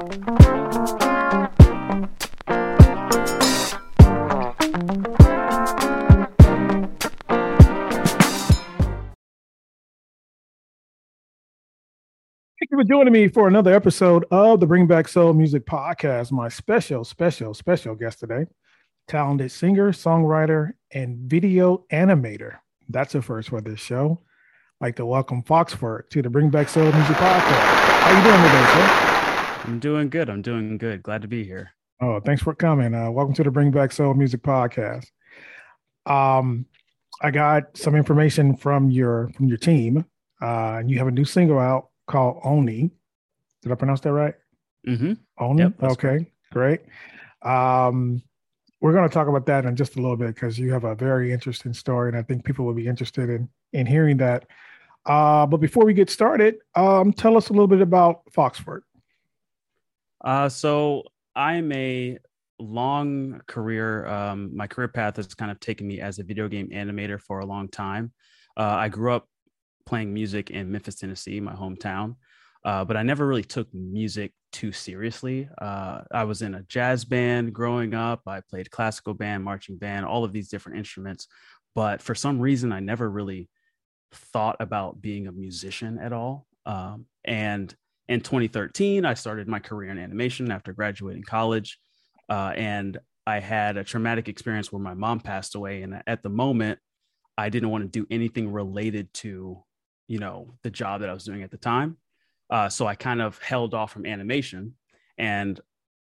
Thank you for joining me for another episode of the Bring Back Soul Music Podcast. My special, special, special guest today, talented singer, songwriter, and video animator. That's a first for this show. I'd like to welcome Foxford to the Bring Back Soul Music Podcast. How you doing today, sir? I'm doing good. I'm doing good. Glad to be here. Oh, thanks for coming. Uh, welcome to the Bring Back Soul Music Podcast. Um, I got some information from your from your team. Uh, and you have a new single out called Oni. Did I pronounce that right? Mm-hmm. Oni. Yep, okay, great. Um, we're going to talk about that in just a little bit because you have a very interesting story, and I think people will be interested in in hearing that. Uh, but before we get started, um, tell us a little bit about Foxford. Uh, so I'm a long career. Um, my career path has kind of taken me as a video game animator for a long time. Uh, I grew up playing music in Memphis, Tennessee, my hometown. Uh, but I never really took music too seriously. Uh, I was in a jazz band growing up. I played classical band, marching band, all of these different instruments. But for some reason, I never really thought about being a musician at all. Um, and in 2013, I started my career in animation after graduating college. Uh, and I had a traumatic experience where my mom passed away. And at the moment, I didn't want to do anything related to, you know, the job that I was doing at the time. Uh, so I kind of held off from animation and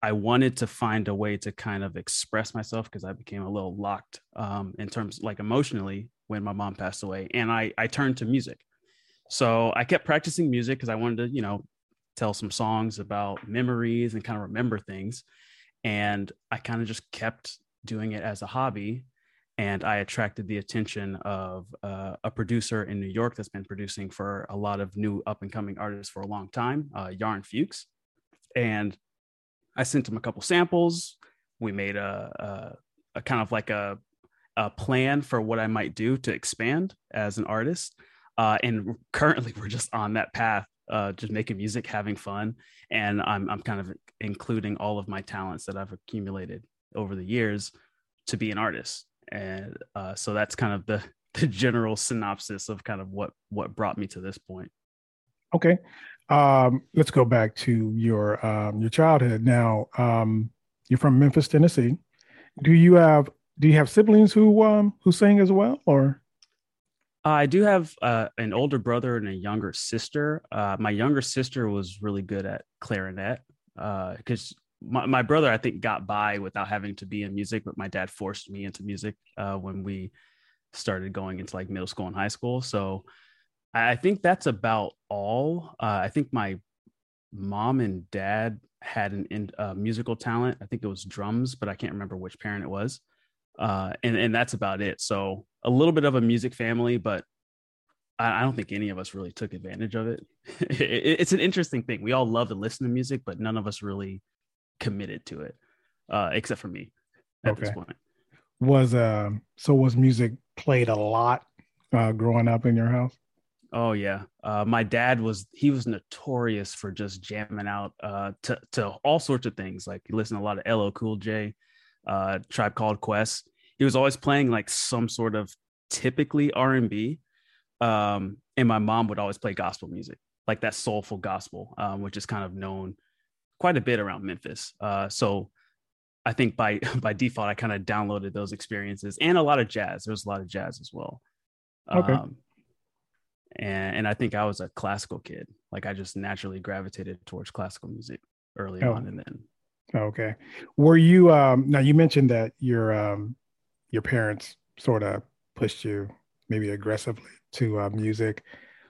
I wanted to find a way to kind of express myself because I became a little locked um, in terms like emotionally when my mom passed away. And I, I turned to music. So I kept practicing music because I wanted to, you know, tell some songs about memories and kind of remember things. And I kind of just kept doing it as a hobby and I attracted the attention of uh, a producer in New York that's been producing for a lot of new up and coming artists for a long time, uh, Yarn Fuchs. And I sent him a couple samples. We made a, a, a kind of like a, a, plan for what I might do to expand as an artist. Uh, and currently, we're just on that path, uh, just making music, having fun. And I'm, I'm kind of including all of my talents that I've accumulated over the years to be an artist. And uh, so that's kind of the the general synopsis of kind of what what brought me to this point. Okay. Um, let's go back to your um, your childhood. Now um, you're from memphis tennessee. Do you have do you have siblings who um who sing as well or I do have uh, an older brother and a younger sister. Uh, my younger sister was really good at clarinet because uh, my, my brother, I think, got by without having to be in music, but my dad forced me into music uh, when we started going into like middle school and high school. So I think that's about all. Uh, I think my mom and dad had an in, uh, musical talent. I think it was drums, but I can't remember which parent it was. Uh, and and that's about it. So a little bit of a music family, but I, I don't think any of us really took advantage of it. it. It's an interesting thing. We all love to listen to music, but none of us really committed to it, uh, except for me at okay. this point. Was uh, so was music played a lot uh, growing up in your house? Oh yeah, uh, my dad was he was notorious for just jamming out uh, to to all sorts of things. Like he listened to a lot of LL Cool J, uh, Tribe Called Quest. He was always playing like some sort of typically R and B, um, and my mom would always play gospel music, like that soulful gospel, um, which is kind of known quite a bit around Memphis. Uh, so I think by by default, I kind of downloaded those experiences and a lot of jazz. There was a lot of jazz as well. Okay. Um, and and I think I was a classical kid. Like I just naturally gravitated towards classical music early oh. on, and then. Okay. Were you um now you mentioned that your um your parents sort of pushed you maybe aggressively to uh, music.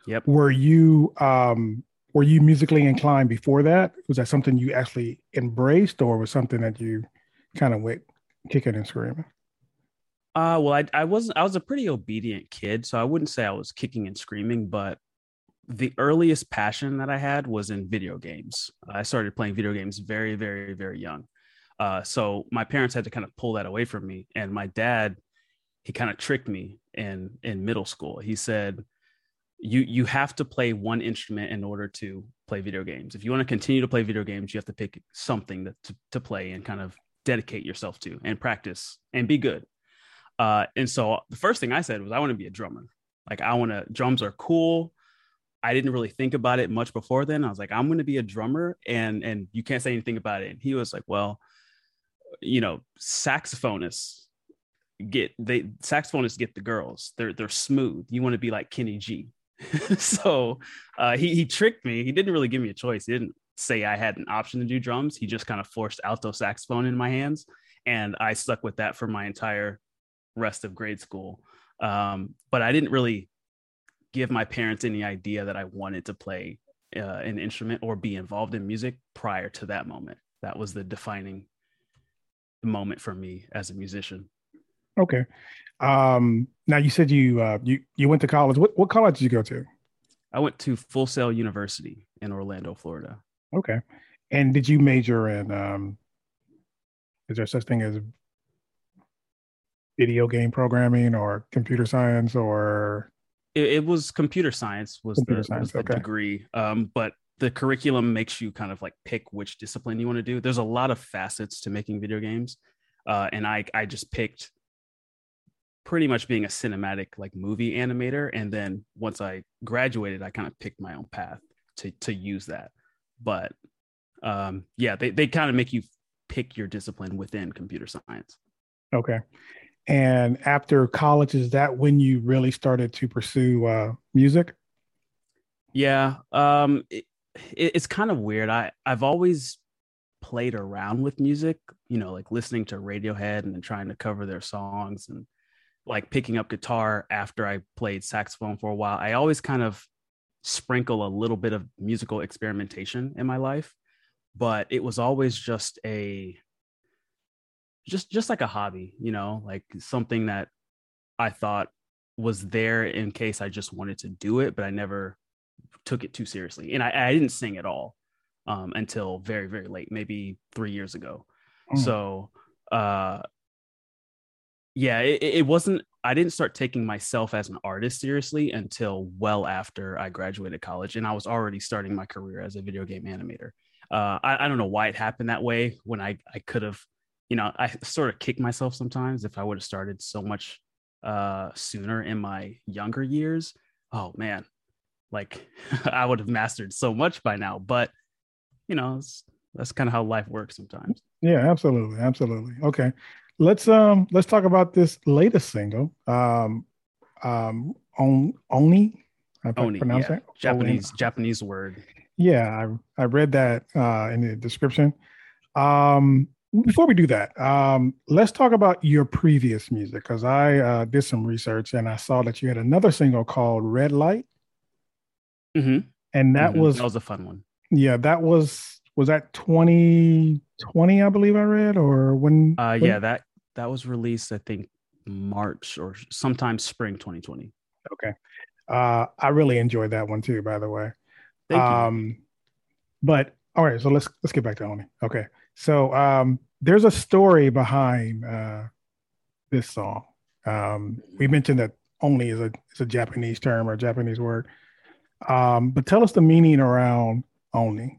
Yep. Were you um were you musically inclined before that? Was that something you actually embraced, or was something that you kind of went kicking and screaming? Uh, well, I I wasn't. I was a pretty obedient kid, so I wouldn't say I was kicking and screaming. But the earliest passion that I had was in video games. I started playing video games very, very, very young. Uh, so my parents had to kind of pull that away from me, and my dad, he kind of tricked me in in middle school. He said, you you have to play one instrument in order to play video games. If you want to continue to play video games, you have to pick something that, to, to play and kind of dedicate yourself to and practice and be good. Uh, and so the first thing I said was, I want to be a drummer. Like, I want to, drums are cool. I didn't really think about it much before then. I was like, I'm going to be a drummer and, and you can't say anything about it. And he was like, well, you know, saxophonists get they saxophonists get the girls. They're they're smooth. You want to be like Kenny G. so uh, he he tricked me. He didn't really give me a choice. He didn't say I had an option to do drums. He just kind of forced alto saxophone in my hands, and I stuck with that for my entire rest of grade school. Um, but I didn't really give my parents any idea that I wanted to play uh, an instrument or be involved in music prior to that moment. That was the defining moment for me as a musician. Okay. Um, now you said you uh, you you went to college. What what college did you go to? I went to Full Sail University in Orlando, Florida. Okay. And did you major in um is there such thing as video game programming or computer science or it, it was computer science was computer the, science, was the okay. degree. Um, but the curriculum makes you kind of like pick which discipline you want to do. There's a lot of facets to making video games. Uh, and I I just picked pretty much being a cinematic like movie animator. And then once I graduated, I kind of picked my own path to to use that. But um, yeah, they, they kind of make you pick your discipline within computer science. Okay. And after college, is that when you really started to pursue uh, music? Yeah. Um, it, it, it's kind of weird. I, I've always played around with music, you know, like listening to Radiohead and then trying to cover their songs and like picking up guitar after I played saxophone for a while, I always kind of sprinkle a little bit of musical experimentation in my life, but it was always just a just just like a hobby, you know, like something that I thought was there in case I just wanted to do it, but I never took it too seriously. And I, I didn't sing at all um, until very, very late, maybe three years ago. Mm. So uh, yeah, it, it wasn't. I didn't start taking myself as an artist seriously until well after I graduated college, and I was already starting my career as a video game animator. Uh, I, I don't know why it happened that way when I I could have, you know, I sort of kick myself sometimes if I would have started so much uh, sooner in my younger years. Oh man, like I would have mastered so much by now. But you know, that's kind of how life works sometimes. Yeah, absolutely, absolutely. Okay, let's um let's talk about this latest single. Um um on Oni. I Oni, pronounce yeah. Japanese Oni. Japanese word. Yeah, I I read that uh in the description. Um before we do that, um, let's talk about your previous music because I uh, did some research and I saw that you had another single called Red Light. Mm-hmm. And that mm-hmm. was that was a fun one. Yeah, that was was that 2020, I believe I read, or when? Uh, when? yeah, that that was released, I think, March or sometime spring 2020. Okay. Uh, I really enjoyed that one too, by the way. Thank um, you. But all right, so let's let's get back to Oni. Okay, so um, there's a story behind uh, this song. Um, we mentioned that Oni is a is a Japanese term or Japanese word. Um, but tell us the meaning around Oni.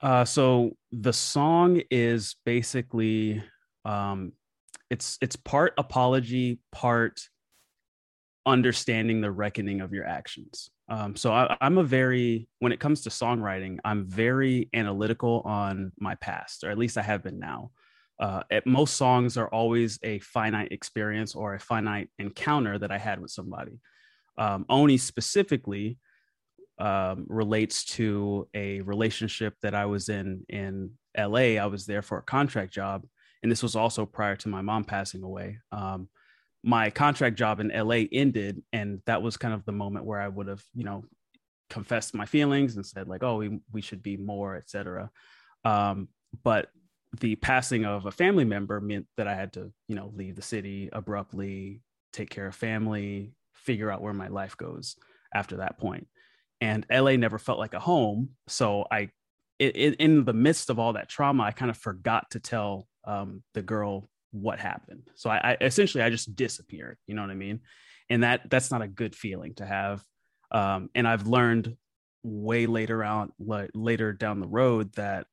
Uh, so the song is basically um, it's it's part apology, part understanding the reckoning of your actions. Um, so I, I'm a very when it comes to songwriting, I'm very analytical on my past, or at least I have been now. Uh, at most songs are always a finite experience or a finite encounter that I had with somebody. Um, Oni specifically um, relates to a relationship that I was in in LA. I was there for a contract job, and this was also prior to my mom passing away. Um, my contract job in LA ended, and that was kind of the moment where I would have, you know, confessed my feelings and said like, "Oh, we we should be more," etc. Um, but the passing of a family member meant that I had to, you know, leave the city abruptly, take care of family, figure out where my life goes after that point. And LA never felt like a home, so I, in the midst of all that trauma, I kind of forgot to tell um, the girl what happened. So I, I, essentially I just disappeared. You know what I mean? And that that's not a good feeling to have. Um, and I've learned way later on later down the road that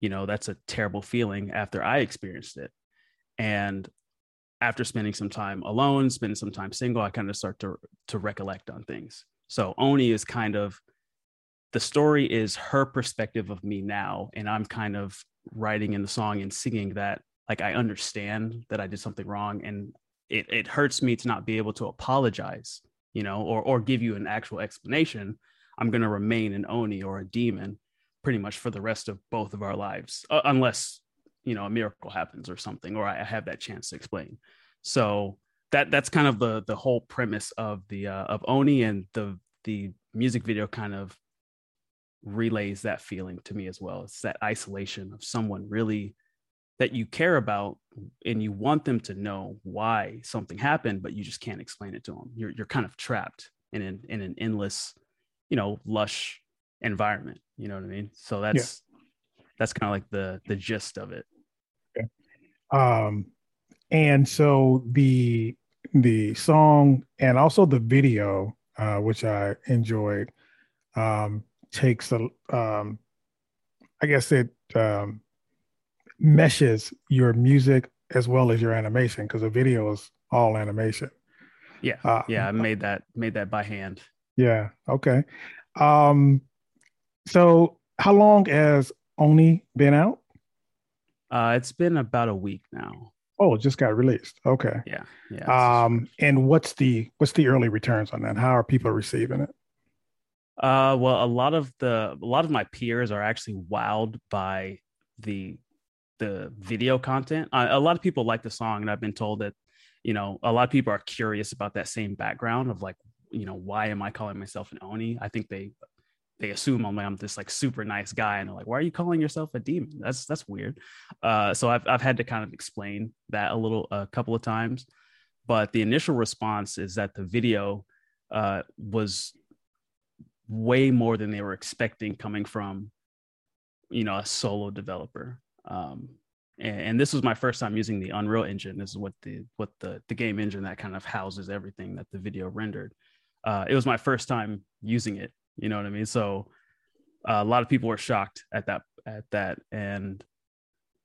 you know that's a terrible feeling after i experienced it and after spending some time alone spending some time single i kind of start to to recollect on things so oni is kind of the story is her perspective of me now and i'm kind of writing in the song and singing that like i understand that i did something wrong and it, it hurts me to not be able to apologize you know or or give you an actual explanation i'm going to remain an oni or a demon pretty much for the rest of both of our lives uh, unless you know a miracle happens or something or i have that chance to explain so that that's kind of the the whole premise of the uh, of oni and the the music video kind of relays that feeling to me as well. It's that isolation of someone really that you care about and you want them to know why something happened, but you just can't explain it to them. You're you're kind of trapped in an in an endless, you know, lush environment. You know what I mean? So that's yeah. that's kind of like the the gist of it. Okay. Um and so the the song and also the video, uh, which I enjoyed, um, takes a um i guess it um meshes your music as well as your animation because the video is all animation. Yeah uh, yeah i made that made that by hand. Yeah okay. Um so how long has oni been out? Uh it's been about a week now. Oh it just got released. Okay. Yeah yeah um and what's the what's the early returns on that? How are people receiving it? Uh, well, a lot of the a lot of my peers are actually wowed by the the video content. A lot of people like the song, and I've been told that you know a lot of people are curious about that same background of like you know why am I calling myself an oni? I think they they assume I'm, I'm this like super nice guy, and they're like, why are you calling yourself a demon? That's that's weird. Uh, so I've I've had to kind of explain that a little a couple of times, but the initial response is that the video uh, was way more than they were expecting coming from you know a solo developer um, and, and, this was my first time using the unreal engine. This is what the what the the game engine that kind of houses everything that the video rendered. Uh, it was my first time using it you know what i mean? So uh, a lot of people were shocked at that at that and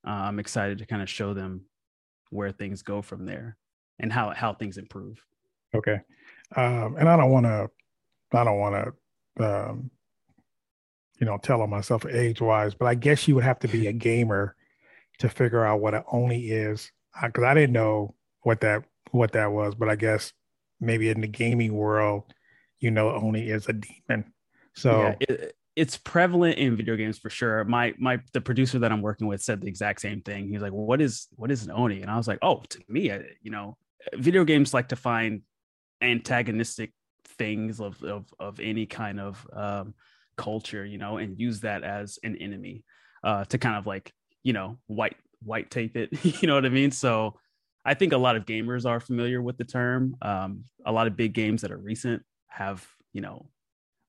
uh, i'm excited to kind of show them where things go from there and how how things improve. Okay. Um, and i don't want to i don't want to um, you know, telling myself age wise, but I guess you would have to be a gamer to figure out what an oni is, because I, I didn't know what that what that was, but I guess maybe in the gaming world, you know, oni is a demon. So yeah, it, it's prevalent in video games for sure. My my the producer that I'm working with said the exact same thing. He's like, well, "What is what is an oni?" And I was like, "Oh, to me, I, you know, video games like to find antagonistic things of of, of any kind of um, culture, you know, and use that as an enemy uh, to kind of like you know white white tape it. you know what I mean? So I think a lot of gamers are familiar with the term. Um, a lot of big games that are recent have you know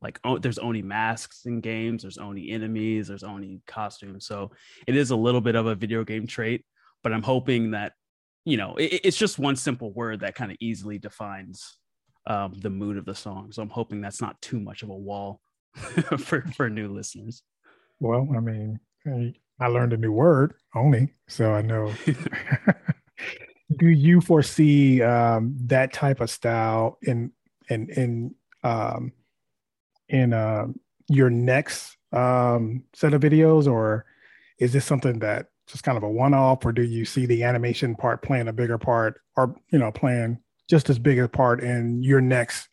like oh, there's oni masks in games, there's oni enemies, there's oni costumes. So it is a little bit of a video game trait, but I'm hoping that you know it, it's just one simple word that kind of easily defines um, the mood of the song. So I'm hoping that's not too much of a wall for for new listeners. Well, I mean, I learned a new word oni, so I know. Do you foresee um, that type of style in in in um, in uh, your next um, set of videos, or is this something that just kind of a one-off, or do you see the animation part playing a bigger part, or you know, playing just as big a part in your next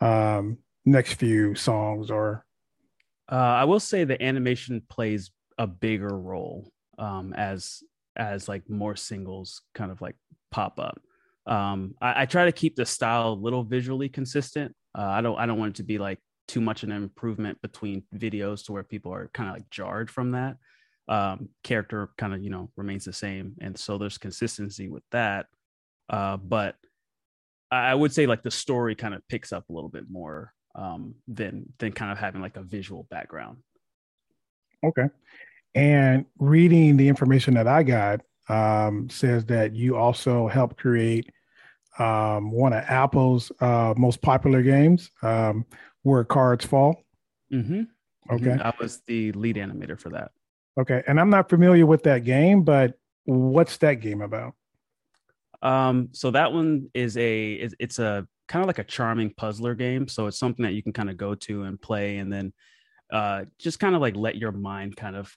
um next few songs or uh, I will say the animation plays a bigger role um, as as like more singles kind of like pop up. Um, I, I, try to keep the style a little visually consistent. Uh, I don't I don't want it to be like too much an improvement between videos to where people are kind of like jarred from that. Um, character kind of you know remains the same, and so there's consistency with that. Uh, but I would say like the story kind of picks up a little bit more um, than than kind of having like a visual background. Okay, and reading the information that I got um, says that you also helped create um, one of Apple's uh, most popular games, um, Where Cards Fall. Mm-hmm. Okay. I was the lead animator for that. Okay. And I'm not familiar with that game, but what's that game about? Um, so that one is a it's a kind of like a charming puzzler game. So it's something that you can kind of go to and play, and then uh, just kind of like let your mind kind of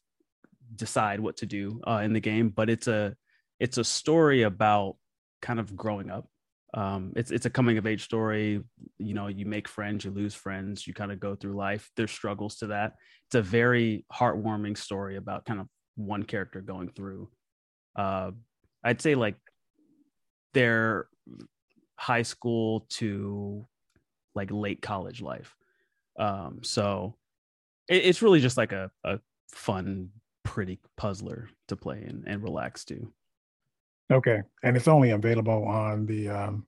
decide what to do uh, in the game. But it's a it's a story about kind of growing up. Um, it's it's a coming of age story. You know, you make friends, you lose friends, you kind of go through life. There's struggles to that. It's a very heartwarming story about kind of one character going through. Uh, I'd say like their high school to like late college life. Um, so it, it's really just like a, a fun, pretty puzzler to play and, and relax to. Okay. And it's only available on the um,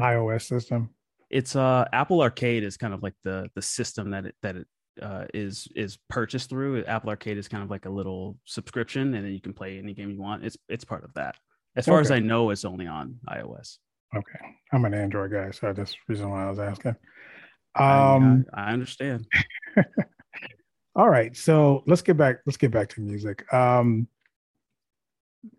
iOS system. It's uh Apple Arcade is kind of like the the system that it that it uh, is is purchased through. Apple Arcade is kind of like a little subscription, and then you can play any game you want. It's it's part of that. As far okay. as I know, it's only on iOS. Okay, I'm an Android guy, so that's the reason why I was asking. Um, I, I understand. all right, so let's get back. Let's get back to music. Um,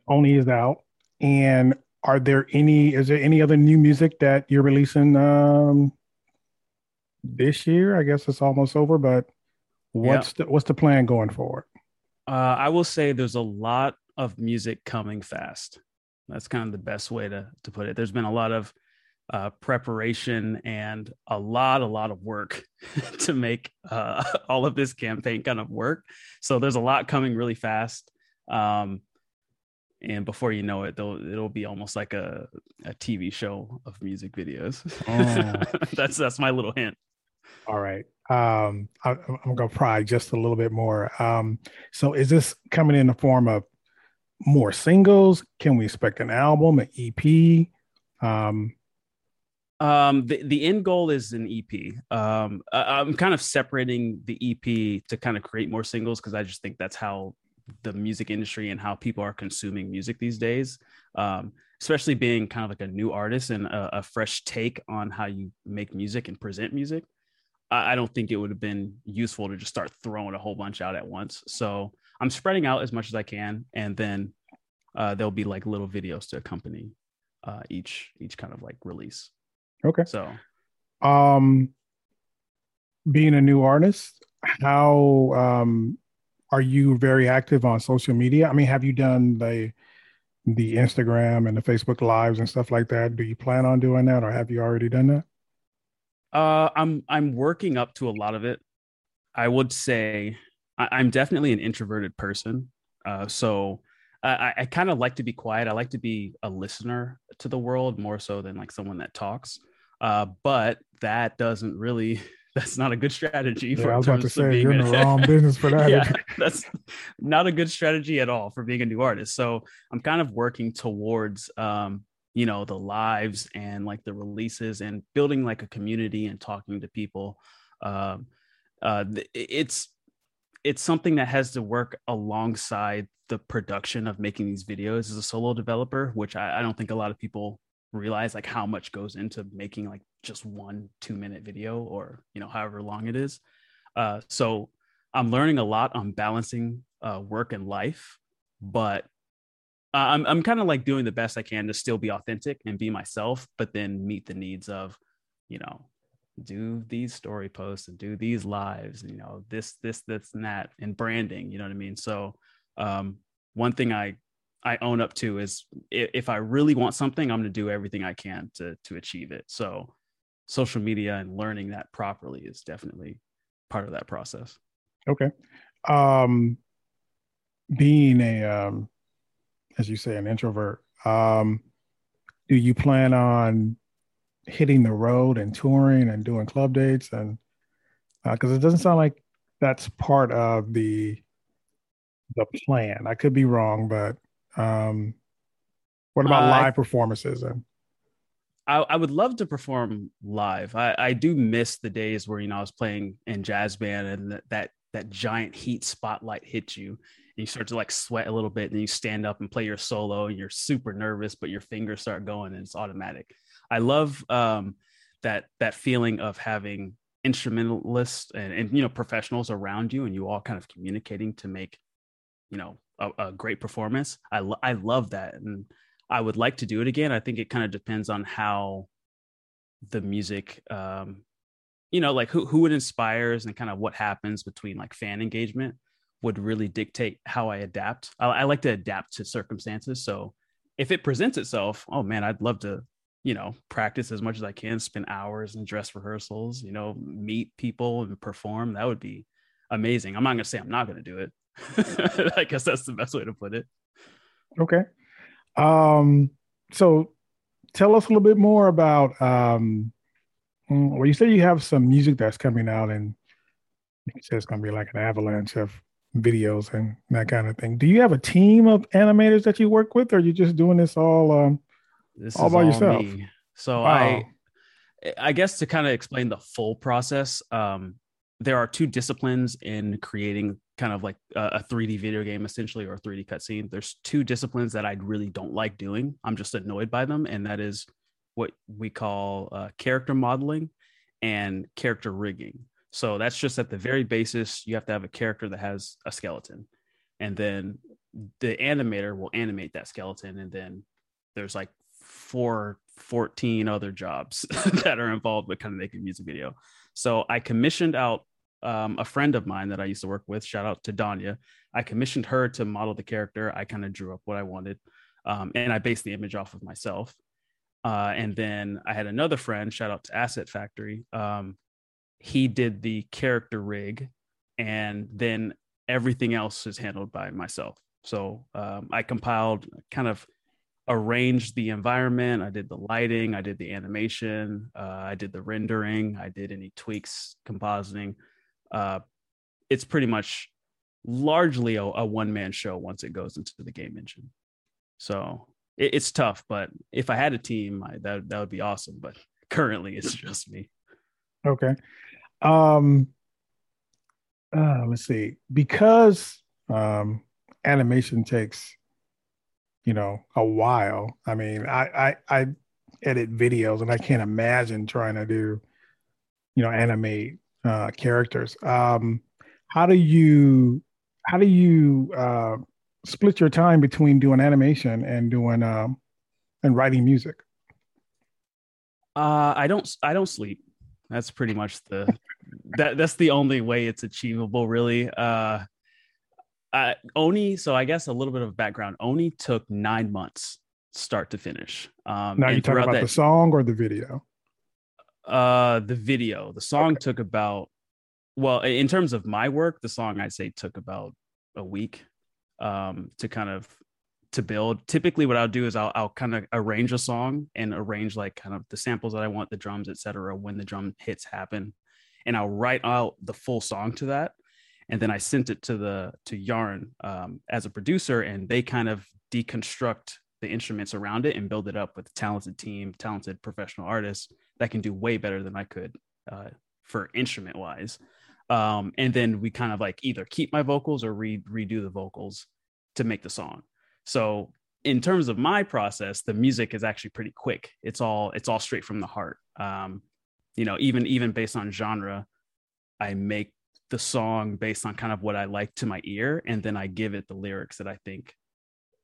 Oni is out, and are there any? Is there any other new music that you're releasing um, this year? I guess it's almost over, but what's the what's the plan going forward? Uh, I will say there's a lot of music coming fast. That's kind of the best way to to put it. There's been a lot of uh, preparation and a lot, a lot of work to make uh, all of this campaign kind of work. So there's a lot coming really fast. Um, and before you know it, though it'll be almost like a, a TV show of music videos. Oh. that's that's my little hint. All right. Um, I, am gonna pry just a little bit more. Um, so is this coming in the form of more singles? Can we expect an album, an EP? Um, um, the, the end goal is an EP. Um, I, I'm kind of separating the EP to kind of create more singles because I just think that's how the music industry and how people are consuming music these days. Um, especially being kind of like a new artist and a, a fresh take on how you make music and present music. I, I don't think it would have been useful to just start throwing a whole bunch out at once. So I'm spreading out as much as I can, and then uh, there'll be like little videos to accompany uh, each each kind of like release. Okay. So, um, being a new artist, how um, are you very active on social media? I mean, have you done the the Instagram and the Facebook lives and stuff like that? Do you plan on doing that, or have you already done that? Uh, I'm I'm working up to a lot of it. I would say I, am definitely an introverted person. Uh, so I, I kind of like to be quiet. I like to be a listener to the world more so than like someone that talks. Uh, but that doesn't really. That's not a good strategy. Yeah, I was about to say you're in the wrong business for that. yeah, that's not a good strategy at all for being a new artist. So I'm kind of working towards um, you know the lives and like the releases and building like a community and talking to people um uh it's it's something that has to work alongside the production of making these videos as a solo developer, which I, I, don't think a lot of people realize like how much goes into making like just one two minute video or you know however long it is. Uh, so I'm learning a lot on balancing uh, work and life, but I'm I'm kind of like doing the best I can to still be authentic and be myself, but then meet the needs of you know do these story posts and do these lives you know this this this and that and branding you know what i mean? So um, one thing i i own up to is if i really want something i'm going to do everything i can to to achieve it. So social media and learning that properly is definitely part of that process. Okay. Um being a um as you say an introvert um do you plan on hitting the road and touring and doing club dates and because uh, it doesn't sound like that's part of the the plan. I could be wrong, but um, what about uh, live performances? And I, I, would love to perform live. I, I do miss the days where you know I was playing in jazz band and that that, that giant heat spotlight hits you and you start to like sweat a little bit and you stand up and play your solo and you're super nervous but your fingers start going and it's automatic I love um, that that feeling of having instrumentalists and, and you know professionals around you and you all kind of communicating to make you know a, a great performance. I, lo- I love that and i would like to do it again. I think it kind of depends on how the music um you know like who, who it inspires and kind of what happens between like fan engagement would really dictate how i adapt. I, I like to adapt to circumstances. So if it presents itself oh man i'd love to you know, practice as much as I can, spend hours in dress rehearsals, you know, meet people and perform. That would be amazing. I'm not going to say I'm not going to do it. I guess that's the best way to put it. Okay. Um, so tell us a little bit more about, um, mm, well, you said you have some music that's coming out and you said it's going to be like an avalanche of videos and that kind of thing. Do you have a team of animators that you work with or are you just doing this all, um, this all is by all yourself. Me. So wow. I, I guess to kind of explain the full process, um, there are two disciplines in creating kind of like a, a 3D video game, essentially, or a 3D cutscene. There's two disciplines that I really don't like doing. I'm just annoyed by them, and that is what we call uh, character modeling and character rigging. So that's just at the very basis. You have to have a character that has a skeleton, and then the animator will animate that skeleton, and then there's like for 14 other jobs that are involved with kind of making music video. So I commissioned out um, a friend of mine that I used to work with. Shout out to Danya. I commissioned her to model the character. I kind of drew up what I wanted, um, and I based the image off of myself. Uh, and then I had another friend. Shout out to Asset Factory. Um, he did the character rig, and then everything else is handled by myself. So um, I compiled kind of arranged the environment. I did the lighting. I did the animation. Uh, I did the rendering. I did any tweaks, compositing. Uh, it's pretty much largely a, a one man show once it goes into the game engine. So it, it's tough, but if I had a team, I, that that would be awesome. But currently, it's just me. Okay. Um. Uh, let's see. Because um, animation takes you know, a while. I mean, I, I, I edit videos and I can't imagine trying to do, you know, animate uh, characters. Um, how do you, how do you uh, split your time between doing animation and doing um, and writing music? Uh, I don't, I don't sleep. That's pretty much the that that's the only way it's achievable, really. Uh, uh, Oni, so I guess a little bit of background. Oni took nine months, start to finish. Um, now you talking about that, the song or the video? Uh, the video. The song took about, well, in terms of my work, the song I'd say took about a week, um, to kind of to build. Typically, what I'll do is I'll I'll kind of arrange a song and arrange like kind of the samples that I want, the drums, etc. When the drum hits happen, and I'll write out the full song to that and then I sent it to the to Yarn um, as a producer, and they kind of deconstruct the instruments around it and build it up with a talented team, talented professional artists that can do way better than I could uh, for instrument wise. Um, and then we kind of like either keep my vocals or re- redo the vocals to make the song. So in terms of my process, the music is actually pretty quick. It's all it's all straight from the heart. Um, you know, even even based on genre, I make the song based on kind of what I like to my ear, and then I give it the lyrics that I think,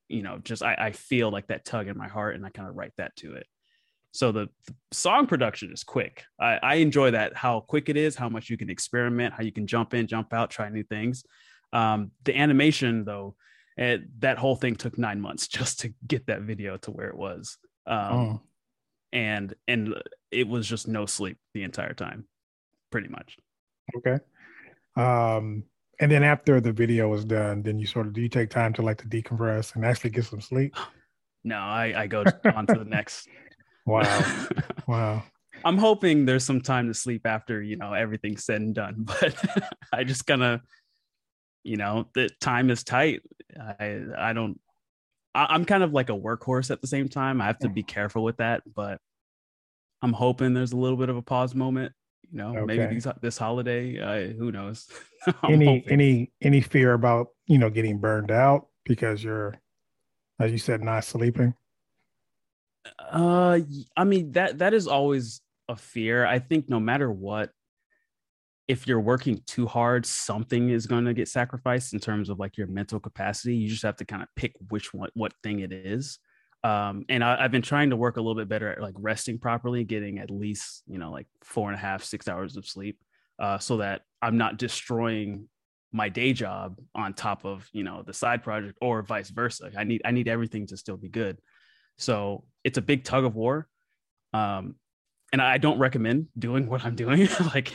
you know, just I, I feel like that tug in my heart, and I kind of write that to it. So the, the song production is quick. I, I, enjoy that how quick it is, how much you can experiment, how you can jump in, jump out, try new things. Um, the animation though, it, that whole thing took nine months just to get that video to where it was. Um, oh. and and it was just no sleep the entire time, pretty much. Okay. Um, and then after the video is done, then you sort of do you take time to like to decompress and actually get some sleep? No, I, I go on to the next. Wow. wow. I'm hoping there's some time to sleep after, you know, everything's said and done, but I just kind of, you know, the time is tight. I, I don't, I, I'm kind of like a workhorse at the same time. I have to be careful with that, but I'm hoping there's a little bit of a pause moment you know, okay. maybe these, this holiday, uh, who knows? any hoping. any any fear about you know getting burned out because you're, as you said, not sleeping? Uh, I mean that that is always a fear. I think no matter what, if you're working too hard, something is going to get sacrificed in terms of like your mental capacity. You just have to kind of pick which one, what thing it is. Um, and I, have been trying to work a little bit better at like resting properly, getting at least, you know, like four and a half, six hours of sleep, uh, so that I'm not destroying my day job on top of, you know, the side project or vice versa. I need, I need everything to still be good. So it's a big tug of war. Um, and I don't recommend doing what I'm doing. like,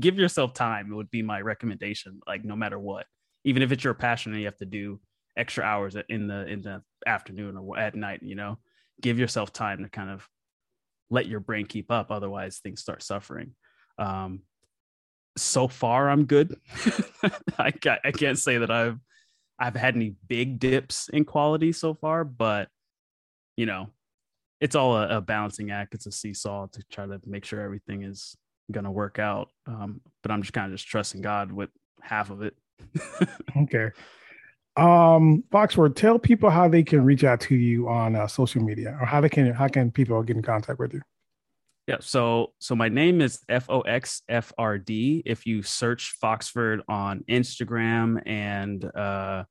give yourself time. It would be my recommendation. Like, no matter what, even if it's your passion and you have to do extra hours in the in the afternoon or at night, you know, give yourself time to kind of let your brain keep up. Otherwise, things start suffering. Um, so far, I'm good. I can't, I can't say that I've I've had any big dips in quality so far, but you know, it's all a, a, balancing act. It's a seesaw to try to make sure everything is gonna work out. Um, but I'm just kind of just trusting God with half of it. okay. Um, Foxford, tell people how they can reach out to you on uh, social media, or how they can how can people get in contact with you. Yeah, so so my name is F O X F R D. If you search Foxford on Instagram and uh,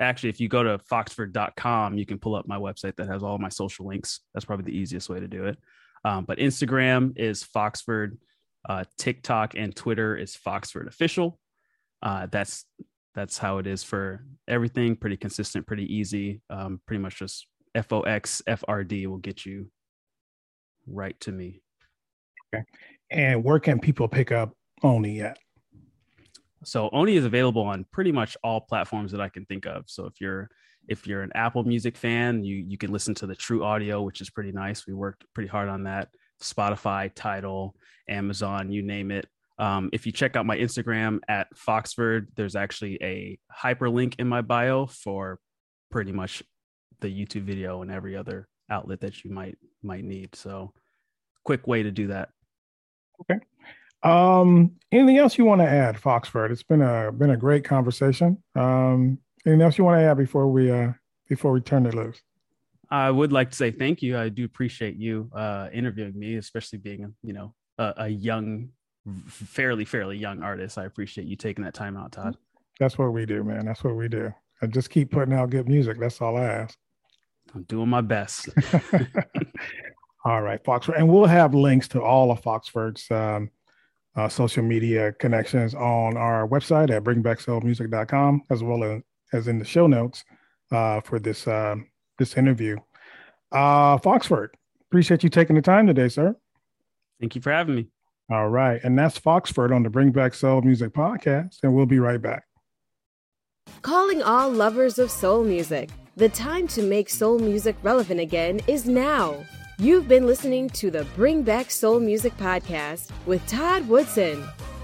actually if you go to foxford.com you can pull up my website that has all my social links that's probably the easiest way to do it um, but instagram is foxford uh, tiktok and twitter is foxford official uh, that's that's how it is for everything pretty consistent pretty easy um, pretty much just fox frd will get you right to me okay and where can people pick up Oni at so Oni is available on pretty much all platforms that I can think of. So if you're if you're an Apple Music fan, you you can listen to the True Audio, which is pretty nice. We worked pretty hard on that. Spotify, Tidal, Amazon, you name it. Um, if you check out my Instagram at Foxford, there's actually a hyperlink in my bio for pretty much the YouTube video and every other outlet that you might might need. So quick way to do that. Okay. Um, anything else you want to add, Foxford? It's been a been a great conversation. Um, anything else you want to add before we uh before we turn it loose? I would like to say thank you. I do appreciate you uh interviewing me, especially being you know a, a young, fairly fairly young artist. I appreciate you taking that time out, Todd. That's what we do, man. That's what we do. I just keep putting out good music. That's all I ask. I'm doing my best. all right, Foxford, and we'll have links to all of Foxford's um, uh, social media connections on our website at bringbacksoulmusic.com, as well as, as in the show notes uh, for this uh, this interview. Uh, Foxford, appreciate you taking the time today, sir. Thank you for having me. All right, and that's Foxford on the Bring Back Soul Music podcast, and we'll be right back. Calling all lovers of soul music. The time to make soul music relevant again is now. You've been listening to the Bring Back Soul Music podcast with Todd Woodson.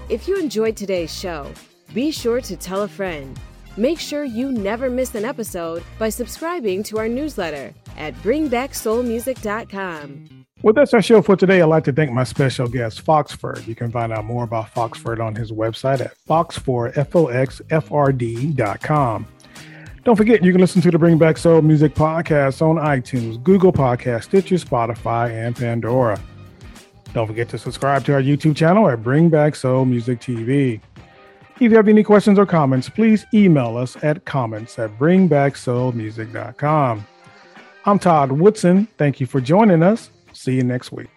If you enjoyed today's show, be sure to tell a friend. Make sure you never miss an episode by subscribing to our newsletter at bringbacksoulmusic.com. Well, that's our show for today. I'd like to thank my special guest, Foxford. You can find out more about Foxford on his website at foxford.com. Don't forget, you can listen to the Bring Back Soul Music podcast on iTunes, Google Podcast, Stitcher, Spotify, and Pandora. Don't forget to subscribe to our YouTube channel at Bring Back Soul Music TV. If you have any questions or comments, please email us at comments at bringbacksoulmusic.com. I'm Todd Woodson. Thank you for joining us. See you next week.